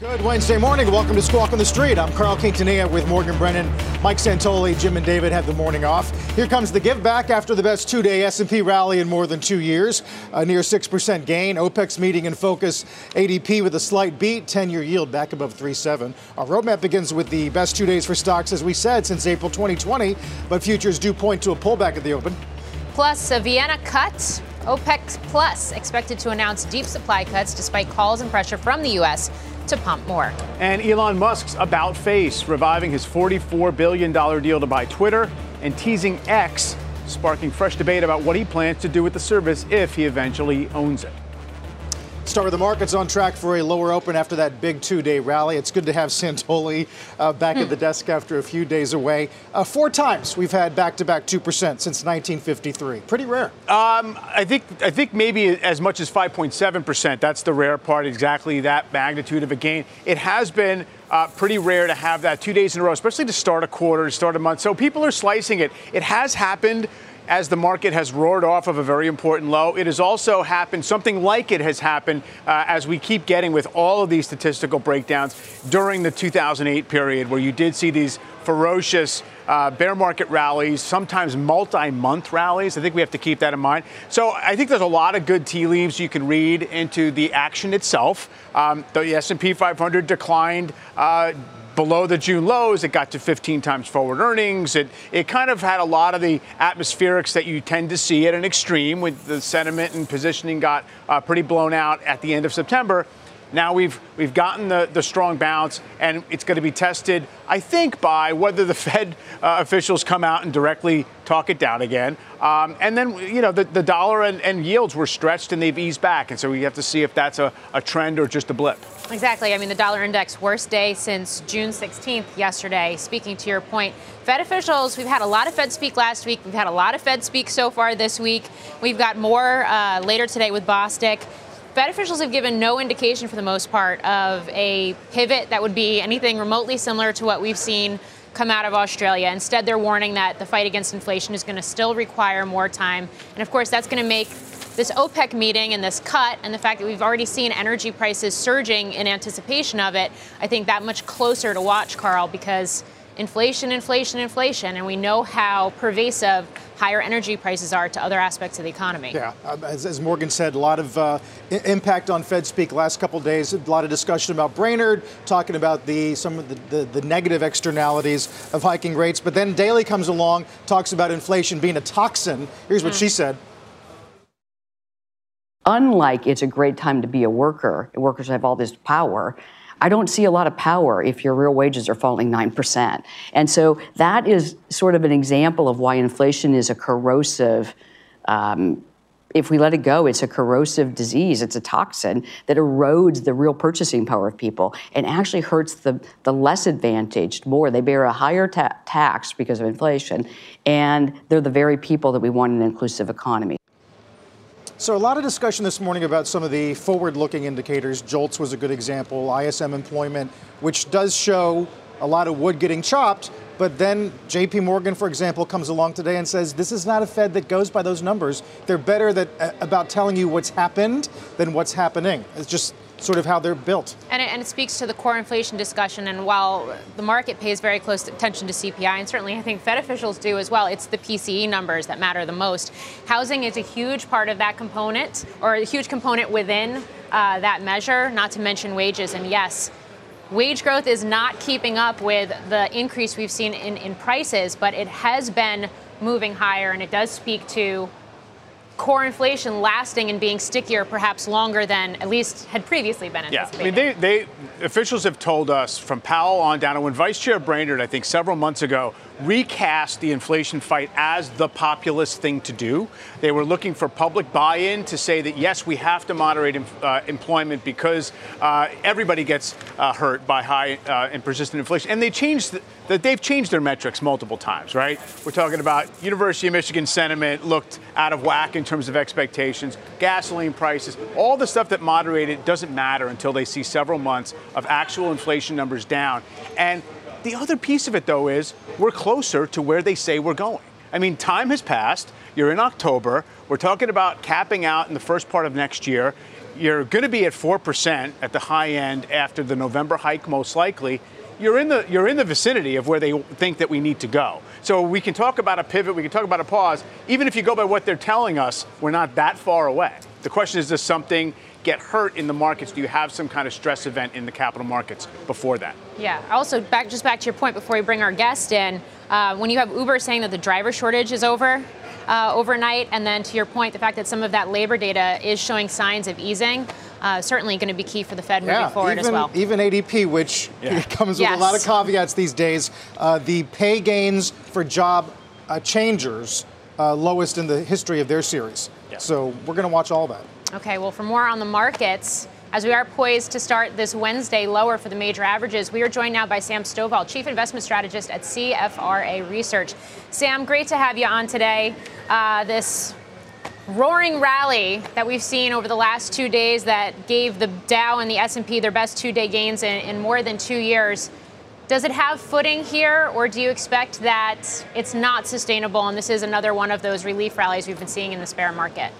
Good Wednesday morning. Welcome to Squawk on the Street. I'm Carl Quintanilla with Morgan Brennan, Mike Santoli, Jim and David have the morning off. Here comes the give back after the best two-day S&P rally in more than two years, a near 6% gain. OPEC's meeting in focus, ADP with a slight beat, 10-year yield back above 3.7. Our roadmap begins with the best two days for stocks, as we said, since April 2020, but futures do point to a pullback at the open. Plus, a Vienna cut. OPEC Plus expected to announce deep supply cuts despite calls and pressure from the U.S to pump more. And Elon Musk's about face, reviving his $44 billion deal to buy Twitter and teasing X, sparking fresh debate about what he plans to do with the service if he eventually owns it. Start with the markets on track for a lower open after that big two day rally. It's good to have Santoli uh, back at the hmm. desk after a few days away. Uh, four times we've had back to back 2% since 1953. Pretty rare. Um, I, think, I think maybe as much as 5.7%. That's the rare part, exactly that magnitude of a gain. It has been uh, pretty rare to have that two days in a row, especially to start a quarter, to start a month. So people are slicing it. It has happened as the market has roared off of a very important low. It has also happened, something like it has happened uh, as we keep getting with all of these statistical breakdowns during the 2008 period, where you did see these ferocious uh, bear market rallies, sometimes multi month rallies. I think we have to keep that in mind. So I think there's a lot of good tea leaves you can read into the action itself. Um, the S&P 500 declined. Uh, below the June lows. It got to 15 times forward earnings. It, it kind of had a lot of the atmospherics that you tend to see at an extreme when the sentiment and positioning got uh, pretty blown out at the end of September. Now we've we've gotten the, the strong bounce, and it's going to be tested, I think, by whether the Fed uh, officials come out and directly talk it down again. Um, and then, you know, the, the dollar and, and, yields were stretched and they've eased back. And so we have to see if that's a, a trend or just a blip. Exactly. I mean, the dollar index, worst day since June 16th yesterday. Speaking to your point, Fed officials, we've had a lot of Fed speak last week. We've had a lot of Fed speak so far this week. We've got more uh, later today with Bostic. Fed officials have given no indication for the most part of a pivot that would be anything remotely similar to what we've seen come out of Australia. Instead, they're warning that the fight against inflation is going to still require more time. And of course, that's going to make this OPEC meeting and this cut and the fact that we've already seen energy prices surging in anticipation of it, I think that much closer to watch, Carl, because inflation, inflation, inflation, and we know how pervasive higher energy prices are to other aspects of the economy. Yeah, um, as, as, Morgan said, a lot of uh, impact on Fed speak last couple days. A lot of discussion about Brainard, talking about the some of the, the, the negative externalities of hiking rates. But then Daly comes along, talks about inflation being a toxin. Here's what mm. she said unlike it's a great time to be a worker, workers have all this power. I don't see a lot of power if your real wages are falling 9%. And so that is sort of an example of why inflation is a corrosive. Um, if we let it go, it's a corrosive disease. It's a toxin that erodes the real purchasing power of people and actually hurts the, the less advantaged more. They bear a higher ta- tax because of inflation, and they're the very people that we want in an inclusive economy. So, a lot of discussion this morning about some of the forward looking indicators. JOLTS was a good example, ISM employment, which does show a lot of wood getting chopped. But then JP Morgan, for example, comes along today and says this is not a Fed that goes by those numbers. They're better that, about telling you what's happened than what's happening. It's just sort of how they're built. And it, and it, speaks to the core inflation discussion. And while the market pays very close attention to CPI, and certainly I think Fed officials do as well, it's the PCE numbers that matter the most. Housing is a huge part of that component, or a huge component within uh, that measure, not to mention wages. And yes, wage growth is not keeping up with the increase we've seen in, in prices, but it has been moving higher, and it does speak to core inflation lasting and being stickier perhaps longer than at least had previously been anticipated. Yeah, I mean, they, they officials have told us from Powell on down, and when Vice Chair Brainard, I think several months ago, recast the inflation fight as the populist thing to do. They were looking for public buy in to say that, yes, we have to moderate uh, employment because uh, everybody gets uh, hurt by high uh, and persistent inflation. And they changed the, that they've changed their metrics multiple times, right? We're talking about University of Michigan sentiment looked out of whack in terms of expectations, gasoline prices, all the stuff that moderated doesn't matter until they see several months of actual inflation numbers down. And the other piece of it, though, is we're closer to where they say we're going. I mean, time has passed. You're in October. We're talking about capping out in the first part of next year. You're going to be at 4% at the high end after the November hike, most likely. You're in the you're in the vicinity of where they think that we need to go. So we can talk about a pivot, we can talk about a pause. Even if you go by what they're telling us, we're not that far away. The question is, does something get hurt in the markets? Do you have some kind of stress event in the capital markets before that? Yeah. Also, back just back to your point before we bring our guest in, uh, when you have Uber saying that the driver shortage is over. Uh, overnight, and then to your point, the fact that some of that labor data is showing signs of easing, uh, certainly going to be key for the Fed moving yeah, forward even, as well. Even ADP, which yeah. comes with yes. a lot of caveats these days, uh, the pay gains for job uh, changers uh, lowest in the history of their series. Yeah. So we're going to watch all that. Okay, well, for more on the markets, as we are poised to start this Wednesday lower for the major averages, we are joined now by Sam Stovall, Chief Investment Strategist at CFRA Research. Sam, great to have you on today. Uh, this roaring rally that we've seen over the last two days that gave the Dow and the S&P their best two-day gains in, in more than two years. Does it have footing here, or do you expect that it's not sustainable and this is another one of those relief rallies we've been seeing in the spare market?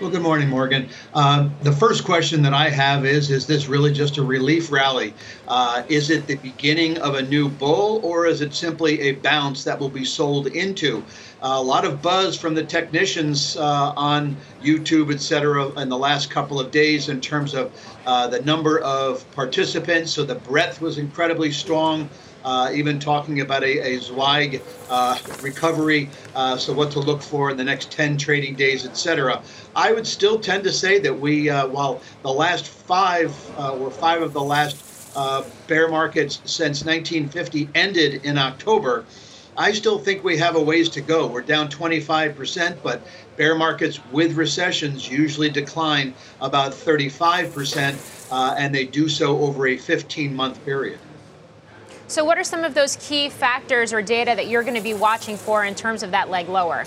Well, good morning, Morgan. Uh, the first question that I have is Is this really just a relief rally? Uh, is it the beginning of a new bull, or is it simply a bounce that will be sold into? Uh, a lot of buzz from the technicians uh, on YouTube, et cetera, in the last couple of days in terms of uh, the number of participants. So the breadth was incredibly strong uh, even talking about a, a Zweig uh, recovery, uh, so what to look for in the next 10 trading days, etc. I would still tend to say that we, uh, while the last five uh, or five of the last uh, bear markets since 1950 ended in October, I still think we have a ways to go. We're down 25%, but bear markets with recessions usually decline about 35%, and they do so over a 15 month period. So, what are some of those key factors or data that you're going to be watching for in terms of that leg lower?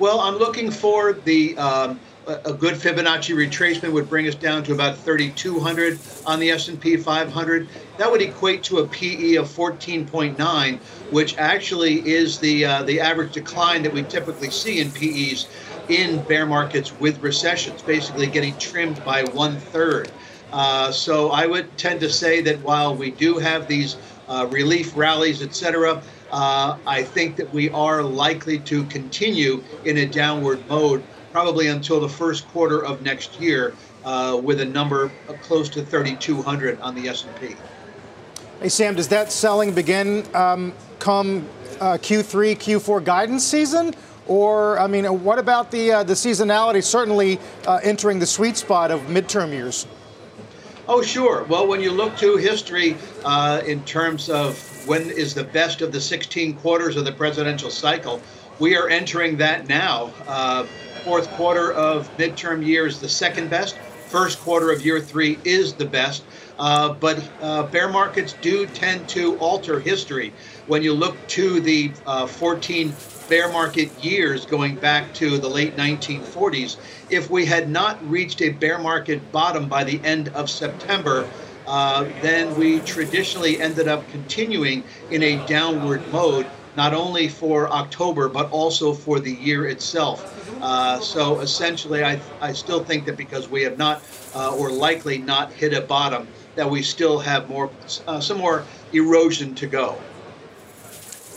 Well, I'm looking for the um, a good Fibonacci retracement would bring us down to about 3,200 on the S&P 500. That would equate to a PE of 14.9, which actually is the uh, the average decline that we typically see in PEs in bear markets with recessions, basically getting trimmed by one third. Uh, so I would tend to say that while we do have these uh, relief rallies, etc. Uh, I think that we are likely to continue in a downward mode probably until the first quarter of next year uh, with a number close to 3,200 on the S&P. Hey, Sam, does that selling begin um, come uh, Q3, Q4 guidance season? Or, I mean, what about the, uh, the seasonality certainly uh, entering the sweet spot of midterm years? Oh, sure. Well, when you look to history uh, in terms of when is the best of the 16 quarters of the presidential cycle, we are entering that now. Uh, fourth quarter of midterm year is the second best. First quarter of year three is the best. Uh, but uh, bear markets do tend to alter history. When you look to the uh, 14 bear market years going back to the late 1940s, if we had not reached a bear market bottom by the end of September, uh, then we traditionally ended up continuing in a downward mode, not only for October, but also for the year itself. Uh, so essentially, I, I still think that because we have not, uh, or likely not, hit a bottom, that we still have more, uh, some more erosion to go.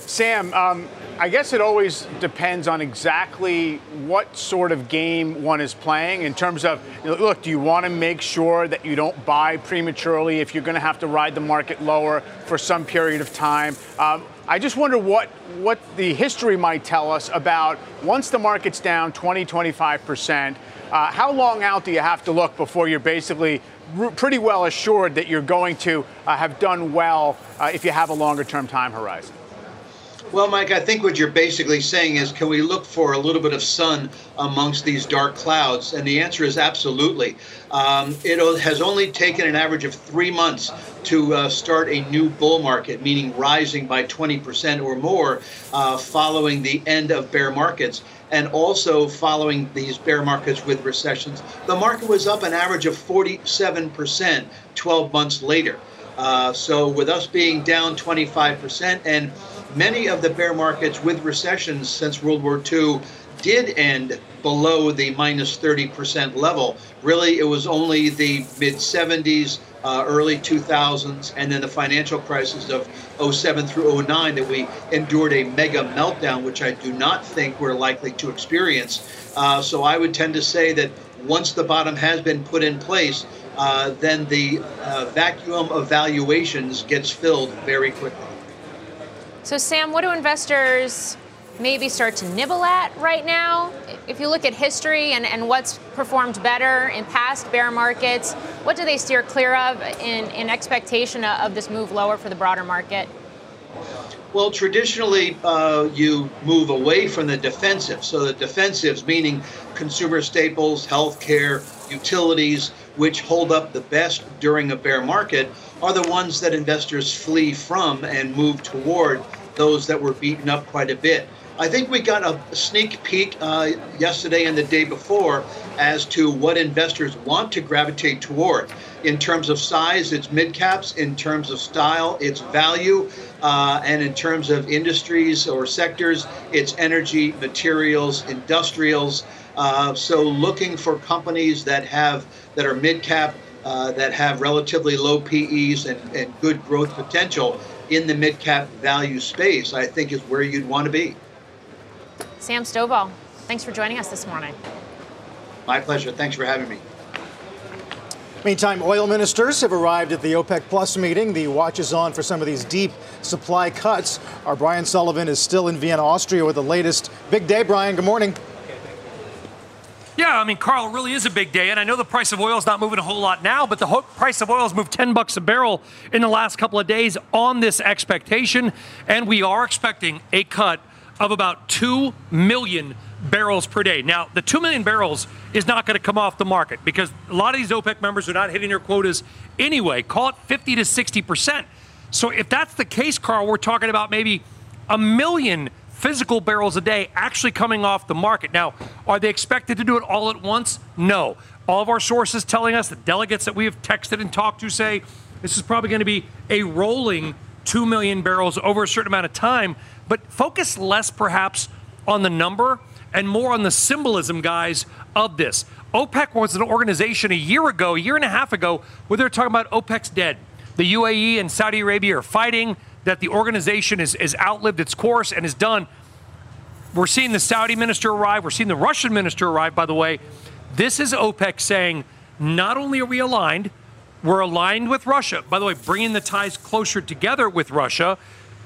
Sam, um, I guess it always depends on exactly what sort of game one is playing in terms of look, do you want to make sure that you don't buy prematurely if you're going to have to ride the market lower for some period of time? Um, I just wonder what, what the history might tell us about once the market's down 20, 25%, uh, how long out do you have to look before you're basically pretty well assured that you're going to uh, have done well uh, if you have a longer term time horizon? Well, Mike, I think what you're basically saying is can we look for a little bit of sun amongst these dark clouds? And the answer is absolutely. Um, it has only taken an average of three months to uh, start a new bull market, meaning rising by 20% or more uh, following the end of bear markets and also following these bear markets with recessions. The market was up an average of 47% 12 months later. Uh, so, with us being down 25%, and many of the bear markets with recessions since World War II did end below the minus 30% level. Really, it was only the mid 70s, uh, early 2000s, and then the financial crisis of 07 through 09 that we endured a mega meltdown, which I do not think we're likely to experience. Uh, so I would tend to say that once the bottom has been put in place, uh, then the uh, vacuum of valuations gets filled very quickly. So, Sam, what do investors maybe start to nibble at right now? If you look at history and, and what's performed better in past bear markets, what do they steer clear of in, in expectation of this move lower for the broader market? Well, traditionally, uh, you move away from the defensive. So the defensives, meaning consumer staples, healthcare, utilities, which hold up the best during a bear market, are the ones that investors flee from and move toward those that were beaten up quite a bit. I think we got a sneak peek uh, yesterday and the day before as to what investors want to gravitate toward. In terms of size, it's mid caps. In terms of style, it's value. Uh, and in terms of industries or sectors, it's energy, materials, industrials. Uh, so looking for companies that have that are mid cap, uh, that have relatively low PEs and, and good growth potential in the mid cap value space, I think is where you'd want to be. Sam Stovall, thanks for joining us this morning. My pleasure. Thanks for having me. Meantime, oil ministers have arrived at the OPEC Plus meeting. The watch is on for some of these deep supply cuts. Our Brian Sullivan is still in Vienna, Austria with the latest. Big day, Brian. Good morning. Yeah, I mean, Carl, it really is a big day, and I know the price of oil is not moving a whole lot now, but the price of oil has moved 10 bucks a barrel in the last couple of days on this expectation, and we are expecting a cut of about 2 million barrels per day. Now, the 2 million barrels is not going to come off the market because a lot of these OPEC members are not hitting their quotas anyway. Call it 50 to 60%. So if that's the case, Carl, we're talking about maybe a million physical barrels a day actually coming off the market. Now, are they expected to do it all at once? No. All of our sources telling us, the delegates that we have texted and talked to say this is probably going to be a rolling 2 million barrels over a certain amount of time but focus less perhaps on the number and more on the symbolism, guys, of this. OPEC was an organization a year ago, a year and a half ago, where they were talking about OPEC's dead. The UAE and Saudi Arabia are fighting that the organization is, is outlived its course and is done. We're seeing the Saudi minister arrive. We're seeing the Russian minister arrive, by the way. This is OPEC saying not only are we aligned, we're aligned with Russia. By the way, bringing the ties closer together with Russia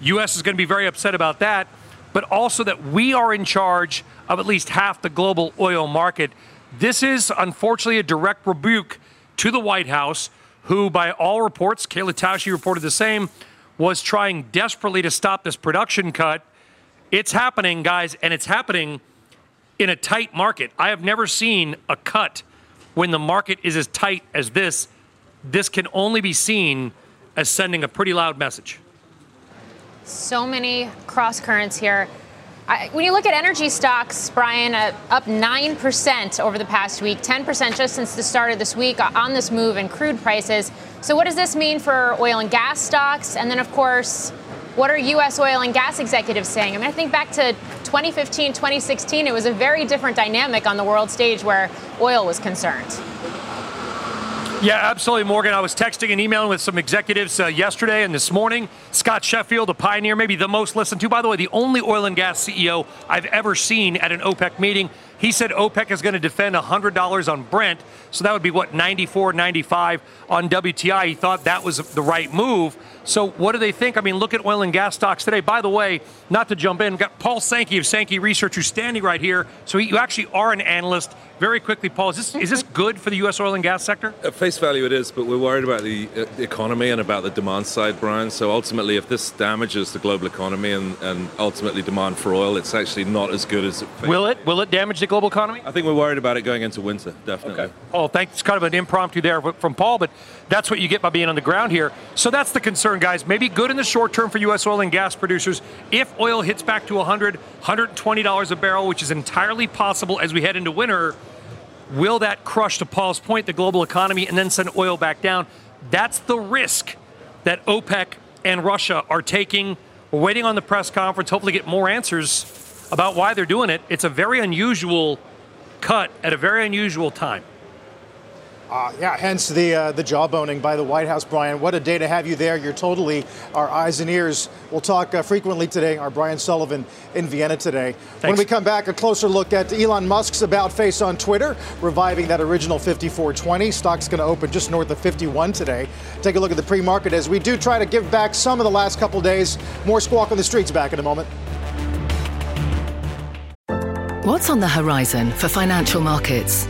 U.S. is going to be very upset about that, but also that we are in charge of at least half the global oil market. This is unfortunately a direct rebuke to the White House, who, by all reports, Kayla Tausche reported the same, was trying desperately to stop this production cut. It's happening, guys, and it's happening in a tight market. I have never seen a cut when the market is as tight as this. This can only be seen as sending a pretty loud message. So many cross currents here. When you look at energy stocks, Brian, uh, up 9% over the past week, 10% just since the start of this week on this move in crude prices. So, what does this mean for oil and gas stocks? And then, of course, what are U.S. oil and gas executives saying? I mean, I think back to 2015, 2016, it was a very different dynamic on the world stage where oil was concerned. Yeah, absolutely, Morgan. I was texting and emailing with some executives uh, yesterday and this morning. Scott Sheffield, a pioneer, maybe the most listened to. By the way, the only oil and gas CEO I've ever seen at an OPEC meeting. He said OPEC is going to defend $100 on Brent, so that would be what 94, 95 on WTI. He thought that was the right move. So what do they think? I mean, look at oil and gas stocks today. By the way, not to jump in, got Paul Sankey of Sankey Research who's standing right here. So you actually are an analyst. Very quickly, Paul, is this is this good for the U.S. oil and gas sector? At face value, it is, but we're worried about the uh, economy and about the demand side, Brian. So ultimately, if this damages the global economy and, and ultimately demand for oil, it's actually not as good as it. Will it? Will it damage the global economy? I think we're worried about it going into winter, definitely. Okay. Oh, thanks. Kind of an impromptu there from Paul, but that's what you get by being on the ground here. So that's the concern, guys. Maybe good in the short term for U.S. oil and gas producers. If oil hits back to 100, 120 dollars a barrel, which is entirely possible as we head into winter Will that crush, to Paul's point, the global economy and then send oil back down? That's the risk that OPEC and Russia are taking. We're waiting on the press conference, hopefully, get more answers about why they're doing it. It's a very unusual cut at a very unusual time. Uh, yeah, hence the uh, the jawboning by the White House, Brian. What a day to have you there. You're totally our eyes and ears. We'll talk uh, frequently today. Our Brian Sullivan in Vienna today. Thanks. When we come back, a closer look at Elon Musk's about face on Twitter, reviving that original 5420. Stock's going to open just north of 51 today. Take a look at the pre-market as we do try to give back some of the last couple days. More squawk on the streets back in a moment. What's on the horizon for financial markets?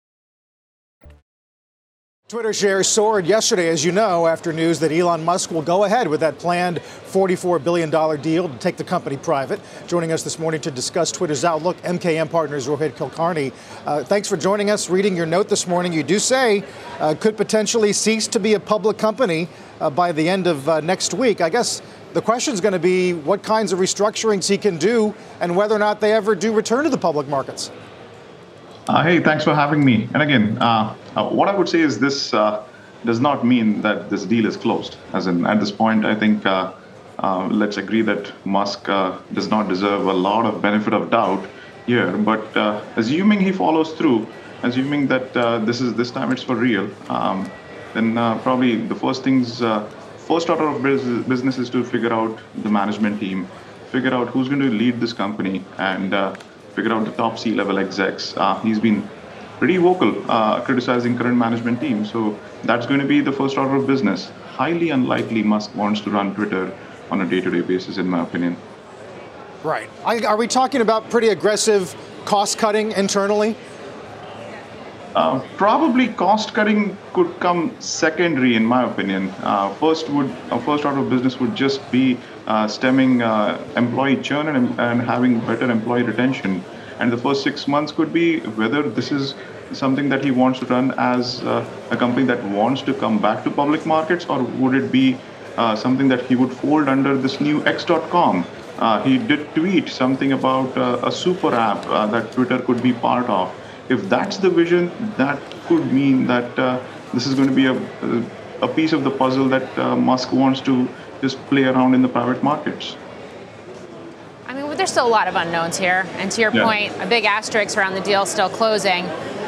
Twitter shares soared yesterday, as you know, after news that Elon Musk will go ahead with that planned $44 billion deal to take the company private. Joining us this morning to discuss Twitter's outlook, MKM partners Rohit Kulkarni. Uh, thanks for joining us. Reading your note this morning, you do say uh, could potentially cease to be a public company uh, by the end of uh, next week. I guess the question is going to be what kinds of restructurings he can do and whether or not they ever do return to the public markets. Uh, hey, thanks for having me. And again, uh, uh, what I would say is this uh, does not mean that this deal is closed. As in, at this point, I think uh, let's agree that Musk does not deserve a lot of benefit of doubt here. But assuming he follows through, assuming that this is this time it's for real, um, then probably the first things, first order of business is to figure out the management team, figure out who's going to lead this company, and figure out the top C-level execs. Uh, he's been pretty vocal uh, criticizing current management team. So that's going to be the first order of business. Highly unlikely Musk wants to run Twitter on a day-to-day basis, in my opinion. Right. Are we talking about pretty aggressive cost cutting internally? Uh, probably cost cutting could come secondary, in my opinion. Uh, first would uh, first order of business would just be stemming uh, employee churn and, and, having better employee retention. And the first six months could be whether this is something that he wants to run as uh, a company that wants to come back to public markets, or would it be something that he would fold under this new X.com? he did tweet something about a super app that Twitter could be part of if that's the vision, that could mean that uh, this is going to be a, a piece of the puzzle that uh, Musk wants to just play around in the private markets. I mean, there's still a lot of unknowns here. And to your yeah. point, a big asterisk around the deal still closing.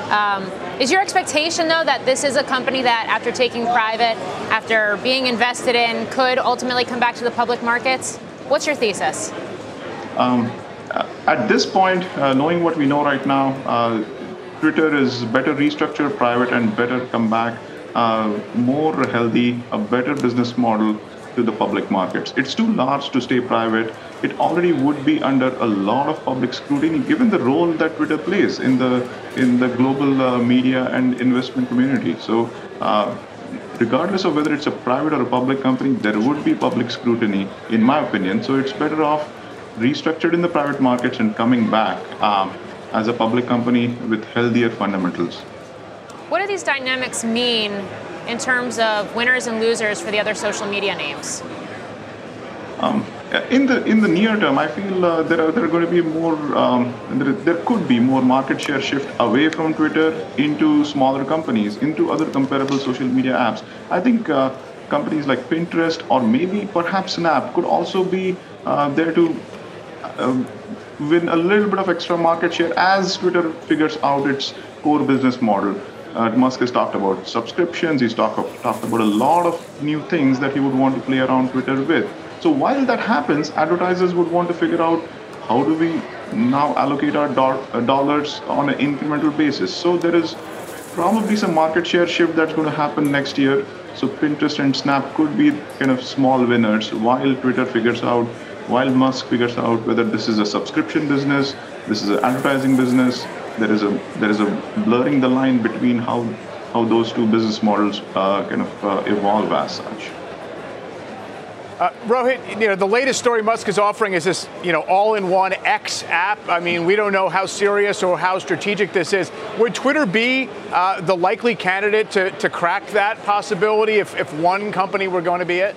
Um, is your expectation, though, that this is a company that, after taking private, after being invested in, could ultimately come back to the public markets? What's your thesis? Um, at this point, uh, knowing what we know right now, uh, Twitter is better restructured private and better come back, uh, more healthy, a better business model. To the public markets. It's too large to stay private. It already would be under a lot of public scrutiny, given the role that Twitter plays in the in the global uh, media and investment community. So. Uh, regardless of whether it's a private or a public company, there would be public scrutiny, in my opinion. So it's better off restructured in the private markets and coming back um, as a public company with healthier fundamentals. What do these dynamics mean in terms of winners and losers for the other social media names? Um, in the in the near term, I feel uh, there are there are going to be more um, there, there could be more market share shift away from Twitter into smaller companies, into other comparable social media apps. I think uh, companies like Pinterest or maybe perhaps Snap could also be uh, there to um, win a little bit of extra market share as Twitter figures out its core business model. Uh, Musk has talked about subscriptions. He's talked talked about a lot of new things that he would want to play around Twitter with. So while that happens, advertisers would want to figure out how do we now allocate our do- uh, dollars on an incremental basis. So there is probably some market share shift that's going to happen next year. So Pinterest and Snap could be kind of small winners while Twitter figures out while Musk figures out whether this is a subscription business, this is an advertising business, there is a there is a blurring the line between how how those two business models uh, kind of uh, evolve as such. Uh, Rohit, you know the latest story Musk is offering is this, you know, all-in-one X app. I mean, we don't know how serious or how strategic this is. Would Twitter be uh, the likely candidate to, to crack that possibility if, if one company were going to be it?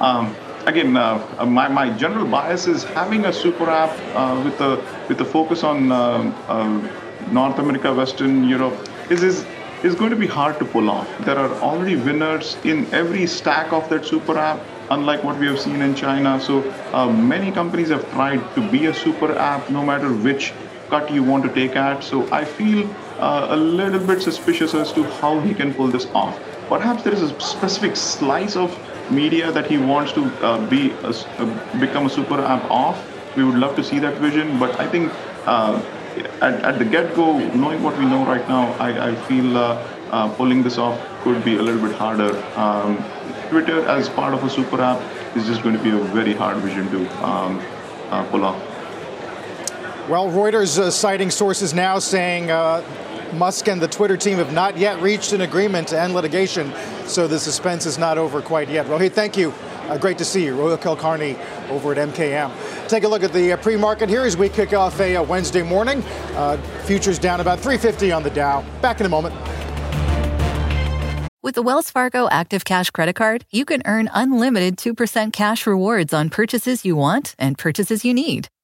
Um, again, uh, uh, my, my general bias is having a super app uh, with a with a focus on um, um, North America, Western Europe is is is going to be hard to pull off. There are already winners in every stack of that super app, unlike what we have seen in China. So uh, many companies have tried to be a super app, no matter which cut you want to take at. So I feel uh, a little bit suspicious as to how he can pull this off. Perhaps there is a specific slice of media that he wants to uh, be a, uh, become a super app of. We would love to see that vision, but I think uh, at, at, the get-go, knowing what we know right now, I, I feel uh, uh, pulling this off could be a little bit harder. Um, Twitter as part of a super app is just going to be a very hard vision to um, uh, pull off. Well, Reuters citing sources now saying Musk and the Twitter team have not yet reached an agreement to end litigation, so the suspense is not over quite yet. Rohit, thank you. Uh, great to see you. Rohit Kulkarni over at MKM. Take a look at the uh, pre-market here as we kick off a, a uh, Wednesday morning. Uh, futures down about 350 on the Dow. Back in a moment. With the Wells Fargo Active Cash Credit Card, you can earn unlimited 2% cash rewards on purchases you want and purchases you need.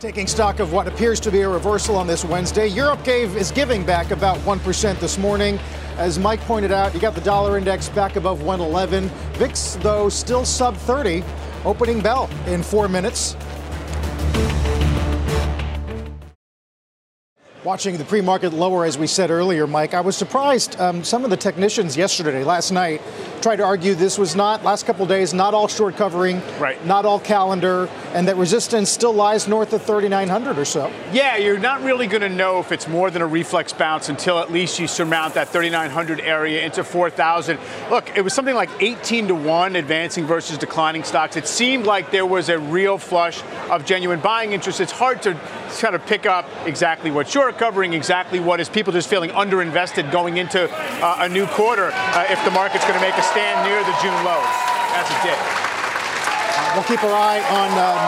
Taking stock of what appears to be a reversal on this Wednesday, Europe gave is giving back about 1% this morning. As Mike pointed out, you got the dollar index back above 111. VIX, though, still sub 30. Opening bell in four minutes. Watching the pre-market lower, as we said earlier, Mike, I was surprised. Um, some of the technicians yesterday, last night, tried to argue this was not last couple days, not all short covering, right? Not all calendar, and that resistance still lies north of 3,900 or so. Yeah, you're not really going to know if it's more than a reflex bounce until at least you surmount that 3,900 area into 4,000. Look, it was something like 18 to one advancing versus declining stocks. It seemed like there was a real flush of genuine buying interest. It's hard to kind of pick up exactly what you're covering, exactly what is people just feeling underinvested going into uh, a new quarter uh, if the market's going to make a stand near the June lows, as it did. Uh, we'll keep our eye on um,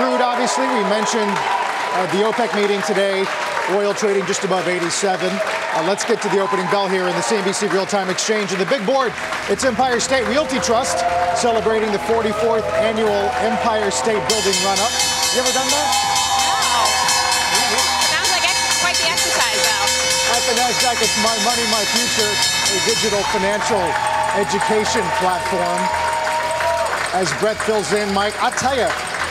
crude, obviously. We mentioned uh, the OPEC meeting today. Oil trading just above 87. Uh, let's get to the opening bell here in the CNBC Real Time Exchange. And the big board, it's Empire State Realty Trust celebrating the 44th annual Empire State Building Run Up. You ever done that? Sounds like quite the exercise, though. F. NASDAQ. It's My Money, My Future, a digital financial education platform. As breadth fills in, Mike, I'll tell you,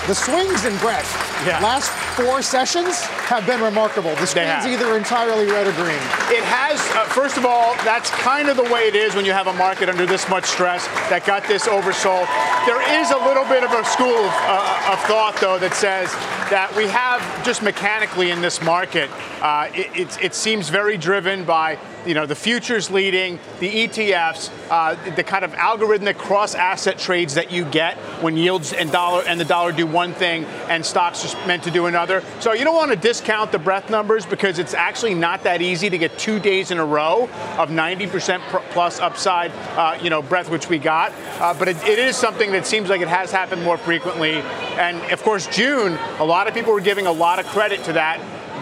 the swings in breadth. Yeah. Last four sessions have been remarkable. The screen's either entirely red or green. It has, uh, first of all, that's kind of the way it is when you have a market under this much stress that got this oversold. There is a little bit of a school of, uh, of thought, though, that says that we have just mechanically in this market, uh, it, it, it seems very driven by you know, the futures leading, the ETFs, uh, the kind of algorithmic cross-asset trades that you get when yields and dollar and the dollar do one thing and stocks are meant to do another. So you don't want to discount the breadth numbers because it's actually not that easy to get two days in a row of 90% plus upside, uh, you know, breadth which we got. Uh, but it, it is something that seems like it has happened more frequently. And of course, June, a lot of people were giving a lot of credit to that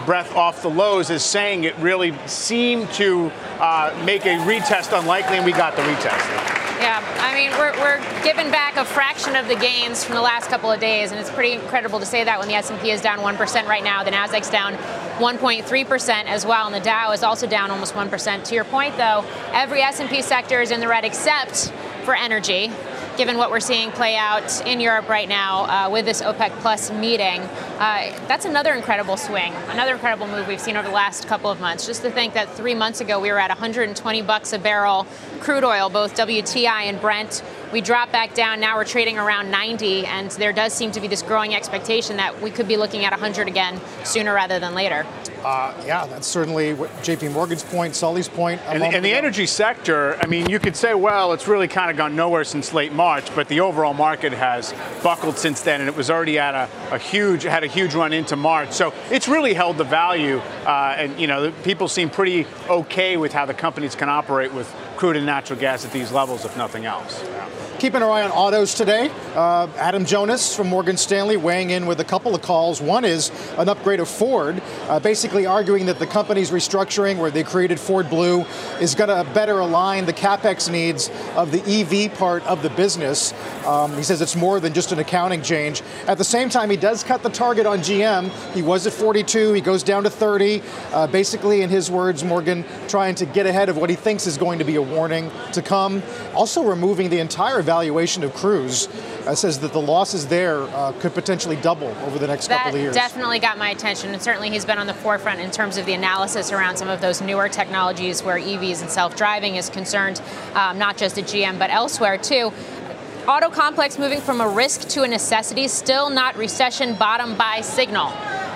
breadth off the lows is saying it really seemed to uh, make a retest unlikely, and we got the retest. Yeah, I mean, we're, we're giving back a fraction of the gains from the last couple of days, and it's pretty incredible to say that when the S&P is down 1% right now, the Nasdaq's down 1.3% as well, and the Dow is also down almost 1%. To your point, though, every S&P sector is in the red except for energy given what we're seeing play out in Europe right now uh, with this OPEC Plus meeting. Uh, that's another incredible swing, another incredible move we've seen over the last couple of months. Just to think that three months ago we were at 120 bucks a barrel crude oil, both WTI and Brent. We dropped back down. Now we're trading around 90, and there does seem to be this growing expectation that we could be looking at 100 again sooner rather than later. Uh, yeah, that's certainly what JP Morgan's point, Sully's point. And, and the energy sector, I mean, you could say, well, it's really kind of gone nowhere since late March, but the overall market has buckled since then, and it was already at a, a huge, had a huge run into March. So it's really held the value, uh, and you know, people seem pretty okay with how the companies can operate with crude and natural gas at these levels, if nothing else. Yeah. Keeping our eye on autos today. Uh, Adam Jonas from Morgan Stanley weighing in with a couple of calls. One is an upgrade of Ford, uh, basically arguing that the company's restructuring, where they created Ford Blue, is going to better align the capex needs of the EV part of the business. Um, he says it's more than just an accounting change. At the same time, he does cut the target on GM. He was at 42, he goes down to 30. Uh, basically, in his words, Morgan trying to get ahead of what he thinks is going to be a warning to come. Also, removing the entire valuation of Cruise. Uh, says that the losses there uh, could potentially double over the next that couple of years. That definitely got my attention, and certainly he's been on the forefront in terms of the analysis around some of those newer technologies where EVs and self-driving is concerned, um, not just at GM but elsewhere too auto complex moving from a risk to a necessity, still not recession bottom buy signal.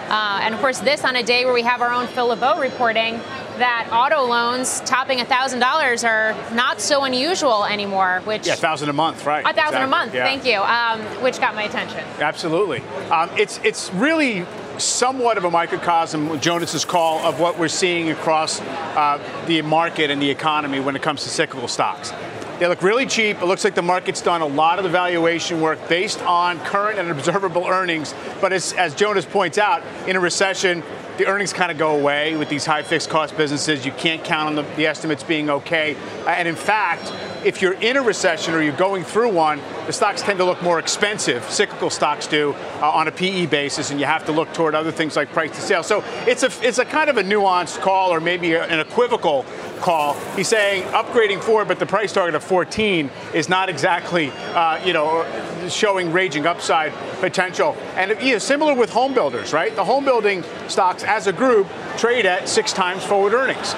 Uh, and of course, this on a day where we have our own Phil LeBeau reporting that auto loans topping $1,000 are not so unusual anymore, which... Yeah, 1000 a month, right. A 1000 exactly. a month, yeah. thank you, um, which got my attention. Absolutely. Um, it's, it's really somewhat of a microcosm, Jonas's call, of what we're seeing across uh, the market and the economy when it comes to cyclical stocks. They look really cheap. It looks like the market's done a lot of the valuation work based on current and observable earnings. But as, as Jonas points out, in a recession, the earnings kind of go away with these high fixed cost businesses. You can't count on the, the estimates being okay. And in fact, if you're in a recession or you're going through one, the stocks tend to look more expensive. Cyclical stocks do uh, on a PE basis, and you have to look toward other things like price to sales. So it's a it's a kind of a nuanced call, or maybe an equivocal call. He's saying upgrading Ford, but the price target of 14 is not exactly uh, you know showing raging upside potential. And you know, similar with home builders, right? The home building stocks as a group trade at six times forward earnings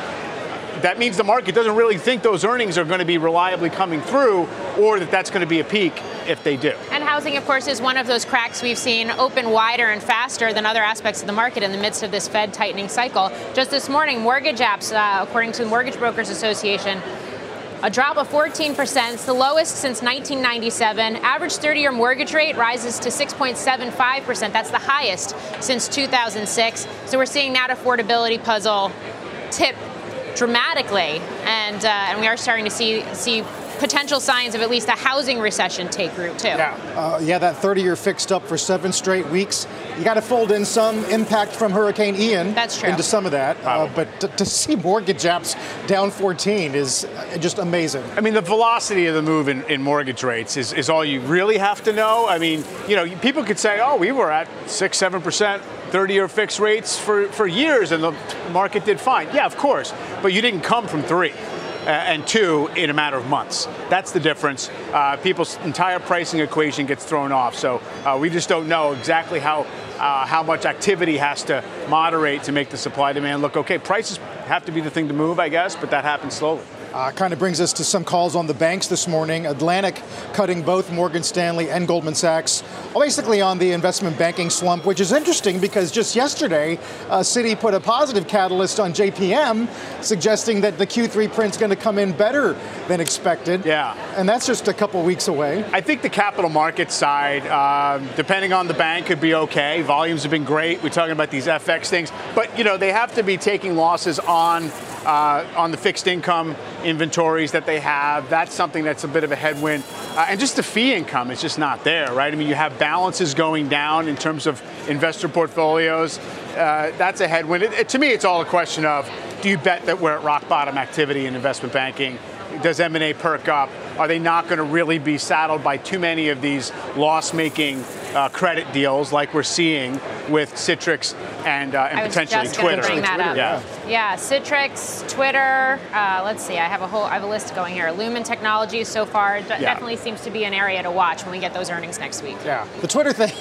that means the market doesn't really think those earnings are going to be reliably coming through or that that's going to be a peak if they do. And housing, of course, is one of those cracks we've seen open wider and faster than other aspects of the market in the midst of this Fed tightening cycle. Just this morning, mortgage apps, uh, according to the Mortgage Brokers Association, a drop of 14%. It's the lowest since 1997. Average 30 year mortgage rate rises to 6.75%. That's the highest since 2006. So we're seeing that affordability puzzle tip dramatically, and uh, and we are starting to see see potential signs of at least a housing recession take root too. Yeah, uh, yeah, that 30-year fixed up for seven straight weeks. You got to fold in some impact from Hurricane Ian. That's true. Into some of that, uh, but to, to, see mortgage apps down 14 is just amazing. I mean, the velocity of the move in, in mortgage rates is, is all you really have to know. I mean, you know, people could say, oh, we were at six, seven percent 30 year fixed rates for, for years and the market did fine. Yeah, of course. But you didn't come from three. and two in a matter of months. That's the difference. Uh, people's entire pricing equation gets thrown off. So uh, we just don't know exactly how uh, how much activity has to moderate to make the supply demand look okay. Prices have to be the thing to move, I guess, but that happens slowly. Uh, kind of brings us to some calls on the banks this morning. Atlantic cutting both Morgan Stanley and Goldman Sachs, basically on the investment banking slump, which is interesting because just yesterday, uh, Citi put a positive catalyst on JPM, suggesting that the Q3 print's going to come in better than expected. Yeah. And that's just a couple weeks away. I think the capital market side, uh, depending on the bank, could be okay. Volumes have been great. We're talking about these FX things, but you know they have to be taking losses on uh, on the fixed income inventories that they have. That's something that's a bit of a headwind. Uh, and just the fee income is just not there, right? I mean, you have balances going down in terms of investor portfolios. Uh, that's a headwind. It, it, to me, it's all a question of do you bet that we're at rock bottom activity in investment banking? Does M&A perk up? Are they not going to really be saddled by too many of these loss-making uh, credit deals like we're seeing with Citrix and, uh, and potentially Twitter? bring that up. Yeah. yeah, Citrix, Twitter. Uh, let's see. I have a whole. I have a list going here. Lumen Technologies so far d- yeah. definitely seems to be an area to watch when we get those earnings next week. Yeah, the Twitter thing.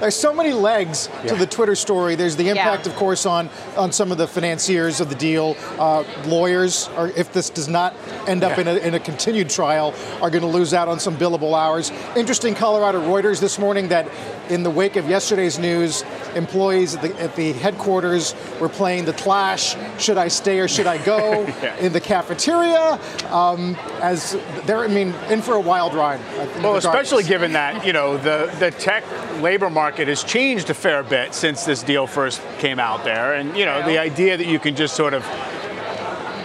There's so many legs yeah. to the Twitter story. There's the impact, yeah. of course, on on some of the financiers of the deal. Uh, lawyers, are, if this does not end up in a, in a continued trial, are going to lose out on some billable hours. Interesting Colorado Reuters this morning that in the wake of yesterday's news, employees at the, at the headquarters were playing the clash, should I stay or should I go, yeah. in the cafeteria, um, as they're, I mean, in for a wild ride. Well, especially given that, you know, the, the tech labor market has changed a fair bit since this deal first came out there. And, you know, yeah. the idea that you can just sort of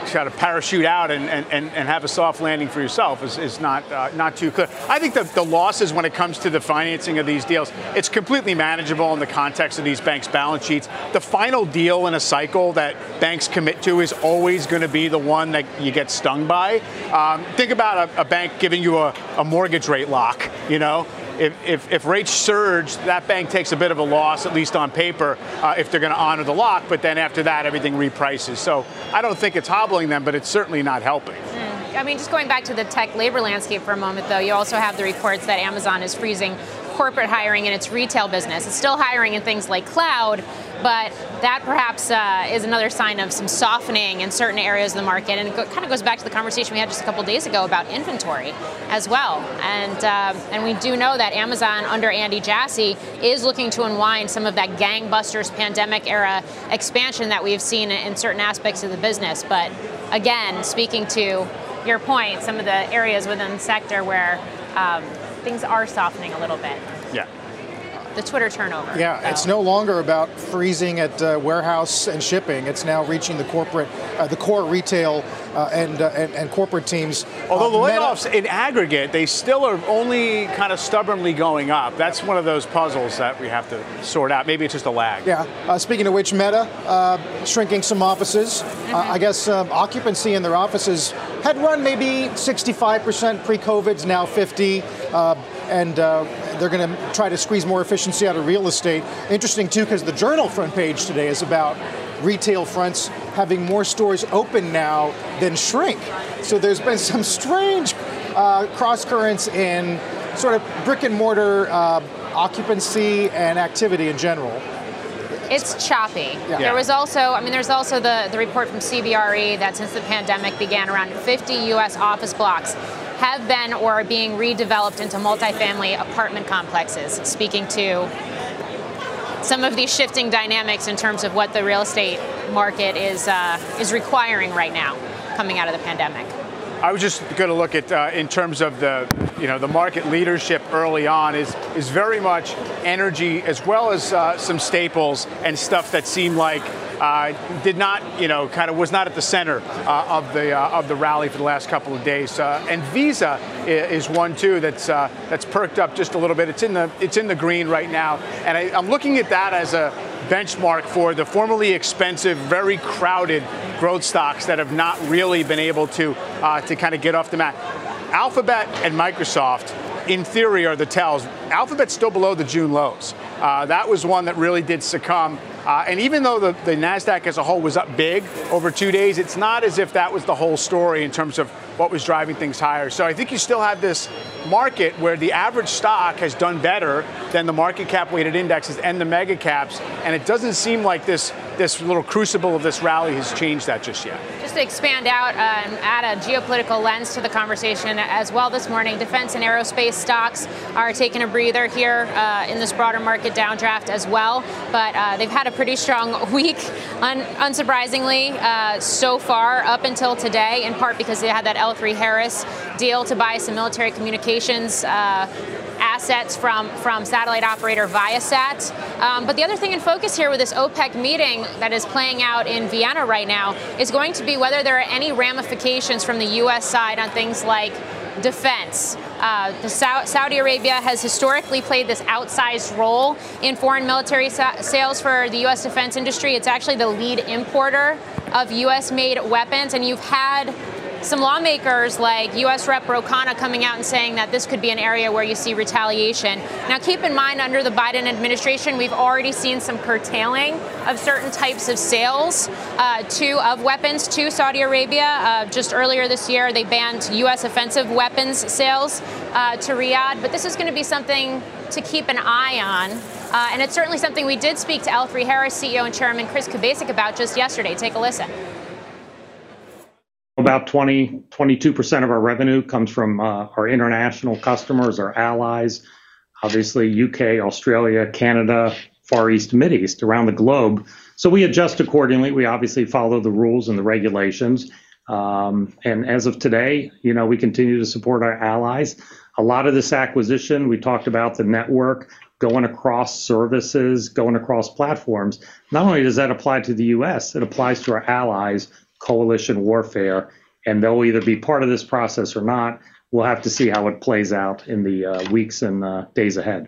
try to parachute out and, and, and, have a soft landing for yourself is, is not uh, not too clear. I think the, the losses when it comes to the financing of these deals, it's completely manageable in the context of these banks' balance sheets. The final deal in a cycle that banks commit to is always going to be the one that you get stung by. Um, think about a, a bank giving you a, a mortgage rate lock, you know, if, if, if, rates surge, that bank takes a bit of a loss, at least on paper, uh, if they're going to honor the lock. But then after that, everything reprices. So I don't think it's hobbling them, but it's certainly not helping. Mm. I mean, just going back to the tech labor landscape for a moment, though, you also have the reports that Amazon is freezing corporate hiring in its retail business. It's still hiring in things like cloud, but that perhaps uh, is another sign of some softening in certain areas of the market. And it kind of goes back to the conversation we had just a couple days ago about inventory as well. And uh, and we do know that Amazon under Andy Jassy is looking to unwind some of that gangbusters pandemic era expansion that we've seen in certain aspects of the business. But again, speaking to your point, some of the areas within the sector where um, things are softening a little bit. Yeah the Twitter turnover. Yeah, so. it's no longer about freezing at uh, warehouse and shipping. It's now reaching the corporate, uh, the core retail uh, and, uh, and, and corporate teams. Although the uh, layoffs in aggregate, they still are only kind of stubbornly going up. That's one of those puzzles that we have to sort out. Maybe it's just a lag. Yeah. Uh, speaking of which, Meta uh, shrinking some offices. Mm-hmm. I guess um, occupancy in their offices had run maybe 65% pre-COVID. It's now 50 and they're going to try to squeeze more efficiency out of real estate. Interesting too, because the Journal front page today is about retail fronts having more stores open now than shrink. So there's been some strange uh, cross currents in sort of brick and mortar uh, occupancy and activity in general. It's choppy. Yeah. There was also, I mean, there's also the, the report from CBRE that since the pandemic began, around 50 U.S. office blocks have been or are being redeveloped into multifamily apartment complexes, speaking to some of these shifting dynamics in terms of what the real estate market is uh, is requiring right now, coming out of the pandemic. I was just going to look at uh, in terms of the you know the market leadership early on is is very much energy as well as uh, some staples and stuff that seem like uh, did not, you know, kind of was not at the center uh, of the uh, of the rally for the last couple of days. Uh, and Visa is one too that's uh, that's perked up just a little bit. It's in the it's in the green right now, and I, I'm looking at that as a benchmark for the formerly expensive, very crowded growth stocks that have not really been able to uh, to kind of get off the mat. Alphabet and Microsoft, in theory, are the tells. Alphabet's still below the June lows. Uh, that was one that really did succumb. Uh, and even though the, the NASDAQ as a whole was up big over two days, it's not as if that was the whole story in terms of what was driving things higher. So I think you still have this market where the average stock has done better than the market cap weighted indexes and the mega caps. And it doesn't seem like this, this little crucible of this rally has changed that just yet. Just to expand out and add a geopolitical lens to the conversation as well this morning, defense and aerospace stocks are taking a breather here uh, in this broader market downdraft as well. But uh, they've had a pretty strong week, un- unsurprisingly, uh, so far up until today, in part because they had that L3 Harris deal to buy some military communications uh, assets from, from satellite operator Viasat. Um, but the other thing in focus here with this OPEC meeting that is playing out in Vienna right now is going to be whether there are any ramifications from the U.S. side on things like defense. Uh, Saudi Arabia has historically played this outsized role in foreign military sa- sales for the U.S. defense industry. It's actually the lead importer of U.S. made weapons, and you've had some lawmakers like U.S. Rep. Ro Khanna coming out and saying that this could be an area where you see retaliation. Now, keep in mind, under the Biden administration, we've already seen some curtailing of certain types of sales uh, to of weapons to Saudi Arabia. Uh, just earlier this year, they banned U.S. offensive weapons sales uh, to Riyadh. But this is going to be something to keep an eye on. Uh, and it's certainly something we did speak to L3 Harris CEO and Chairman Chris Kubasik about just yesterday. Take a listen about 20, 22% of our revenue comes from uh, our international customers, our allies, obviously UK, Australia, Canada, Far East, Mid East, around the globe. So we adjust accordingly. We obviously follow the rules and the regulations. Um, and as of today, you know, we continue to support our allies. A lot of this acquisition, we talked about the network going across services, going across platforms. Not only does that apply to the US, it applies to our allies coalition warfare, and they'll either be part of this process or not. We'll have to see how it plays out in the uh, weeks and uh, days ahead.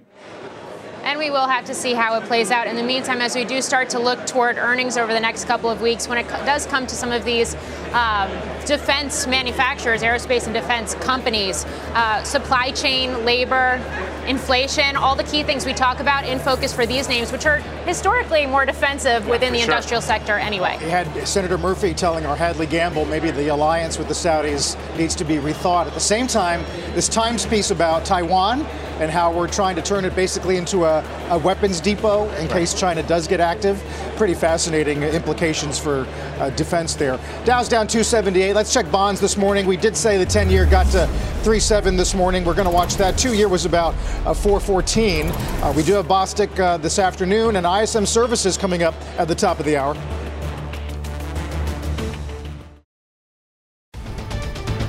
And we will have to see how it plays out. In the meantime, as we do start to look toward earnings over the next couple of weeks, when it does come to some of these um, defense manufacturers, aerospace and defense companies, uh, supply chain, labor, inflation, all the key things we talk about in focus for these names, which are historically more defensive yeah, within the sure. industrial sector anyway. We had Senator Murphy telling our Hadley Gamble maybe the alliance with the Saudis needs to be rethought. At the same time, this Times piece about Taiwan and how we're trying to turn it basically into a, a weapons depot in right. case China does get active. Pretty fascinating implications for uh, defense there. Dow's down 278. Let's check bonds this morning. We did say the 10 year got to 3.7 this morning. We're going to watch that. Two year was about uh, 414. Uh, we do have Bostic uh, this afternoon and ISM services coming up at the top of the hour.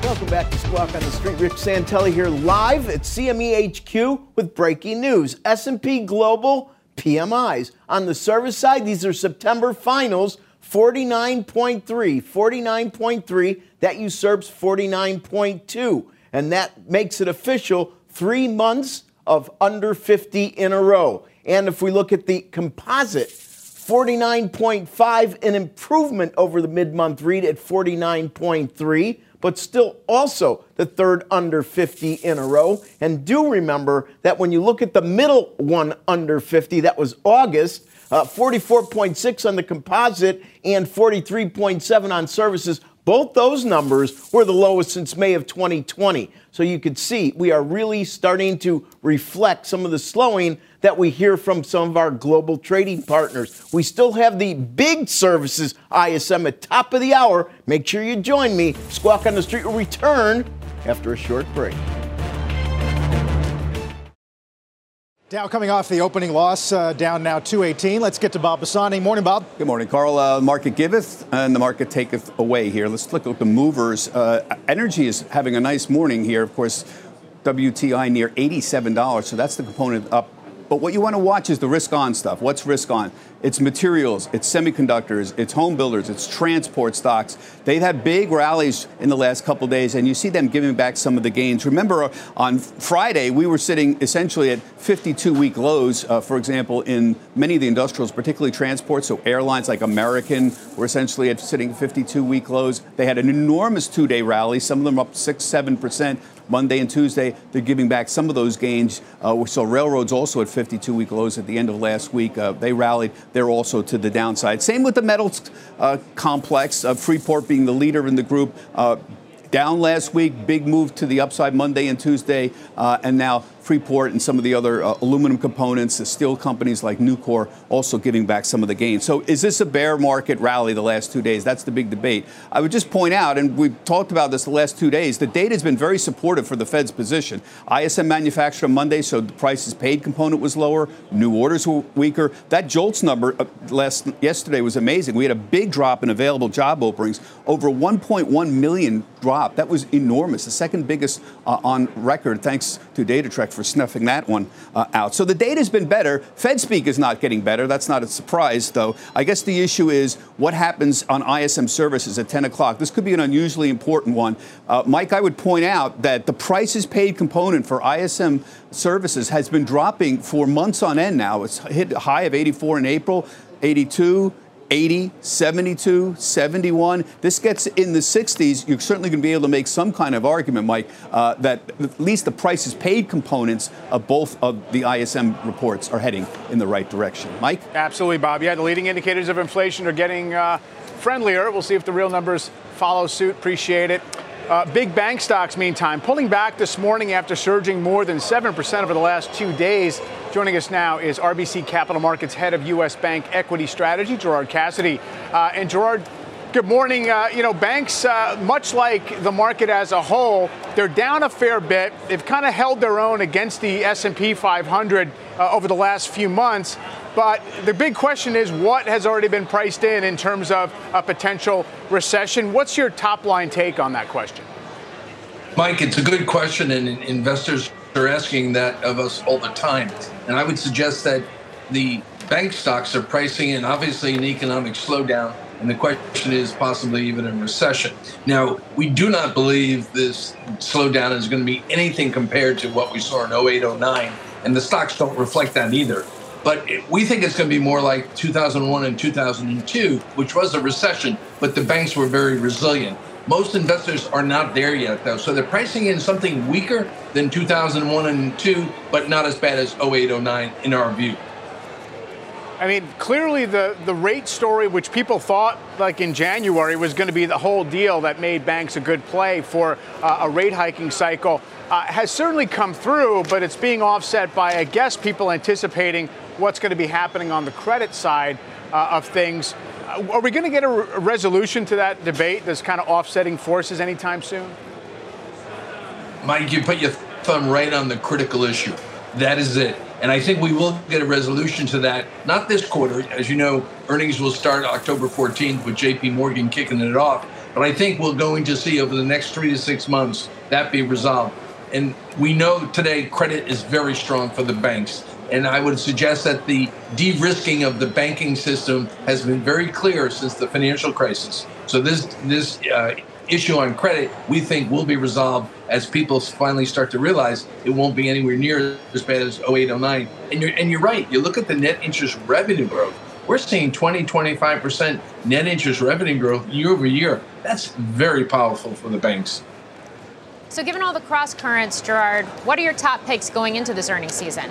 Welcome back to Squawk on the Street. Rick Santelli here live at CME HQ with breaking news. S&P Global PMIs. On the service side, these are September finals, 49.3, 49.3. That usurps 49.2. And that makes it official three months of under 50 in a row. And if we look at the composite, 49.5, an improvement over the mid month read at 49.3 but still also the third under 50 in a row. And do remember that when you look at the middle one under 50, that was August, uh, 44.6 on the composite and 43.7 on services. Both those numbers were the lowest since May of 2020. So you could see we are really starting to reflect some of the slowing that we hear from some of our global trading partners. We still have the big services ISM at top of the hour. Make sure you join me. Squawk on the Street will return after a short break. Dow coming off the opening loss, uh, down now 218. Let's get to Bob Pisani. Morning, Bob. Good morning, Carl. Uh, market giveth and the market taketh away here. Let's look at the movers. Uh, energy is having a nice morning here. Of course, WTI near $87, so that's the component up but what you want to watch is the risk on stuff. What's risk on? It's materials, it's semiconductors, it's home builders, it's transport stocks. They've had big rallies in the last couple days, and you see them giving back some of the gains. Remember, uh, on Friday, we were sitting essentially at 52 week lows, uh, for example, in many of the industrials, particularly transport. So airlines like American were essentially at sitting 52 week lows. They had an enormous two day rally, some of them up 6 7%. Monday and Tuesday, they're giving back some of those gains. Uh, we saw railroads also at 52 week lows at the end of last week. Uh, they rallied. They're also to the downside. Same with the metals uh, complex, uh, Freeport being the leader in the group. Uh, down last week, big move to the upside Monday and Tuesday, uh, and now Freeport and some of the other uh, aluminum components, the steel companies like Nucor also giving back some of the gains. So is this a bear market rally the last two days? That's the big debate. I would just point out, and we've talked about this the last two days, the data has been very supportive for the Fed's position. ISM manufactured on Monday, so the prices paid component was lower, new orders were weaker. That JOLTS number uh, last yesterday was amazing. We had a big drop in available job openings, over 1.1 million drop. That was enormous, the second biggest uh, on record, thanks to DataTrek for snuffing that one uh, out. So the data's been better. Fed speak is not getting better. That's not a surprise, though. I guess the issue is what happens on ISM services at 10 o'clock. This could be an unusually important one. Uh, Mike, I would point out that the prices paid component for ISM services has been dropping for months on end now. It's hit a high of 84 in April, 82. 80, 72, 71. This gets in the 60s. You're certainly going to be able to make some kind of argument, Mike, uh, that at least the prices paid components of both of the ISM reports are heading in the right direction. Mike? Absolutely, Bob. Yeah, the leading indicators of inflation are getting uh, friendlier. We'll see if the real numbers follow suit. Appreciate it. Uh, big bank stocks, meantime, pulling back this morning after surging more than 7% over the last two days. Joining us now is RBC Capital Markets head of U.S. Bank Equity Strategy, Gerard Cassidy. Uh, and Gerard, Good morning. Uh, you know, banks, uh, much like the market as a whole, they're down a fair bit. They've kind of held their own against the S&P 500 uh, over the last few months. But the big question is what has already been priced in in terms of a potential recession? What's your top line take on that question? Mike, it's a good question, and investors are asking that of us all the time. And I would suggest that the bank stocks are pricing in obviously an economic slowdown and the question is possibly even a recession. Now, we do not believe this slowdown is going to be anything compared to what we saw in 08, 09, and the stocks don't reflect that either. But we think it's going to be more like 2001 and 2002, which was a recession, but the banks were very resilient. Most investors are not there yet, though. So they're pricing in something weaker than 2001 and 2, but not as bad as 08, 09 in our view. I mean, clearly the, the rate story, which people thought like in January was going to be the whole deal that made banks a good play for uh, a rate hiking cycle, uh, has certainly come through, but it's being offset by, I guess, people anticipating what's going to be happening on the credit side uh, of things. Uh, are we going to get a, re- a resolution to that debate, this kind of offsetting forces, anytime soon? Mike, you put your thumb right on the critical issue. That is it. And I think we will get a resolution to that, not this quarter. As you know, earnings will start October 14th with JP Morgan kicking it off. But I think we're going to see over the next three to six months that be resolved. And we know today credit is very strong for the banks. And I would suggest that the de risking of the banking system has been very clear since the financial crisis. So this, this uh, issue on credit, we think will be resolved as people finally start to realize it won't be anywhere near as bad as 08, 09. And you're, and you're right. You look at the net interest revenue growth. We're seeing 20, 25% net interest revenue growth year over year. That's very powerful for the banks. So, given all the cross currents, Gerard, what are your top picks going into this earnings season?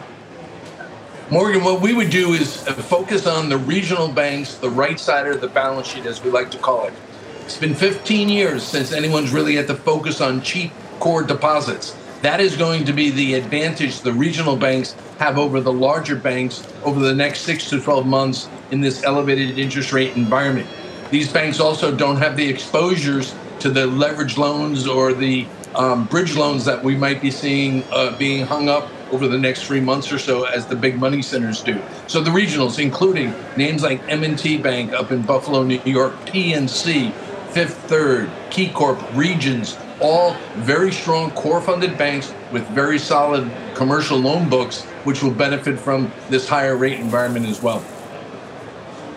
Morgan, what we would do is focus on the regional banks, the right side of the balance sheet, as we like to call it. It's been 15 years since anyone's really had to focus on cheap core deposits. That is going to be the advantage the regional banks have over the larger banks over the next six to 12 months in this elevated interest rate environment. These banks also don't have the exposures to the leverage loans or the um, bridge loans that we might be seeing uh, being hung up over the next three months or so as the big money centers do. So the regionals, including names like M&T Bank up in Buffalo, New York, PNC, Fifth Third, KeyCorp, Regions, all very strong core funded banks with very solid commercial loan books, which will benefit from this higher rate environment as well.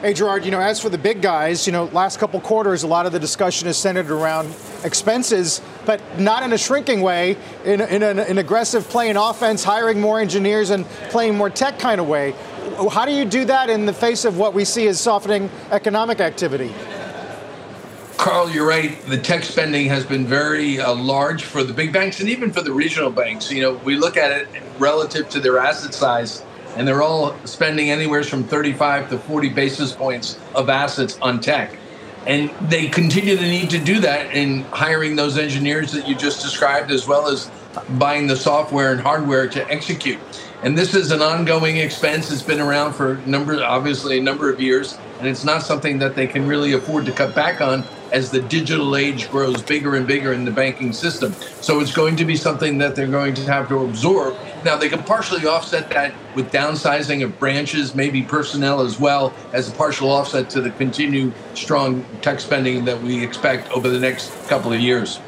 Hey, Gerard, you know, as for the big guys, you know, last couple quarters, a lot of the discussion is centered around expenses, but not in a shrinking way, in, in an, an aggressive playing offense, hiring more engineers and playing more tech kind of way. How do you do that in the face of what we see as softening economic activity? Carl, you're right. The tech spending has been very uh, large for the big banks and even for the regional banks. You know, we look at it relative to their asset size, and they're all spending anywhere from 35 to 40 basis points of assets on tech. And they continue to need to do that in hiring those engineers that you just described, as well as buying the software and hardware to execute. And this is an ongoing expense. It's been around for number, obviously a number of years, and it's not something that they can really afford to cut back on as the digital age grows bigger and bigger in the banking system. So it's going to be something that they're going to have to absorb. Now, they can partially offset that with downsizing of branches, maybe personnel as well, as a partial offset to the continued strong tech spending that we expect over the next couple of years.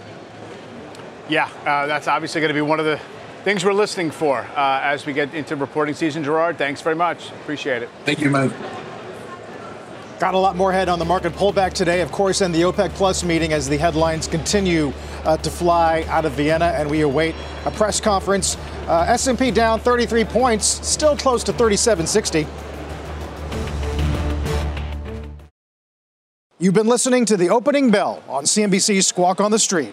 Yeah, uh, that's obviously going to be one of the things we're listening for uh, as we get into reporting season. Gerard, thanks very much. Appreciate it. Thank you, Mike. Got a lot more head on the market pullback today, of course, and the OPEC Plus meeting as the headlines continue uh, to fly out of Vienna, and we await a press conference. Uh, S&P down 33 points, still close to 3760. You've been listening to the opening bell on CNBC's Squawk on the Street.